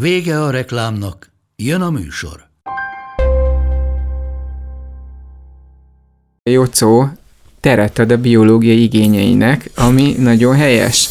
Vége a reklámnak, jön a műsor. Jocó teret ad a biológiai igényeinek, ami nagyon helyes.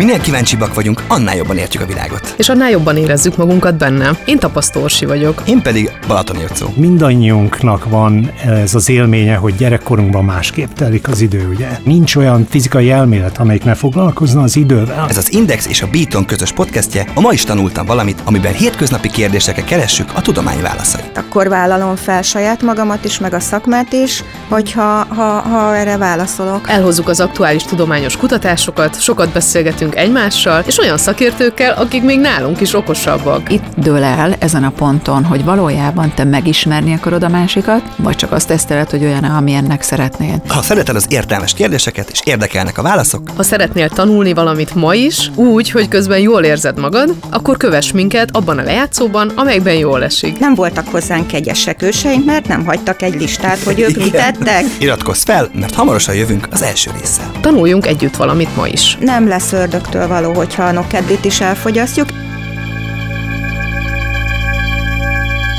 Minél kíváncsibbak vagyunk, annál jobban értjük a világot. És annál jobban érezzük magunkat benne. Én tapasztorsi vagyok. Én pedig Balatoni Jocó. Mindannyiunknak van ez az élménye, hogy gyerekkorunkban másképp telik az idő, ugye? Nincs olyan fizikai elmélet, amelyik ne foglalkozna az idővel. Ez az Index és a Beaton közös podcastje, a ma is tanultam valamit, amiben hétköznapi kérdésekre keressük a tudomány válaszait. Akkor vállalom fel saját magamat is, meg a szakmát is, hogyha ha, ha erre válaszolok. Elhozzuk az aktuális tudományos kutatásokat, sokat beszélgetünk egymással, és olyan szakértőkkel, akik még nálunk is okosabbak. Itt dől el ezen a ponton, hogy valójában te megismerni akarod a másikat, vagy csak azt teszteled, hogy olyan, amilyennek szeretnél. Ha szereted az értelmes kérdéseket és érdekelnek a válaszok, Ha szeretnél tanulni valamit ma is, úgy, hogy közben jól érzed magad, akkor kövess minket abban a lejátszóban, amelyben jól esik. Nem voltak hozzánk kegyesek őseink, mert nem hagytak egy listát, hogy ők mit tettek. iratkozz fel, mert hamarosan jövünk az első résszel. Tanuljunk együtt valamit ma is. Nem lesz ördögtől való, hogyha a nokeddit is elfogyasztjuk.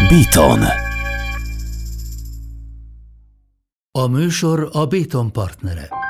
Beaton. A műsor a Béton partnere.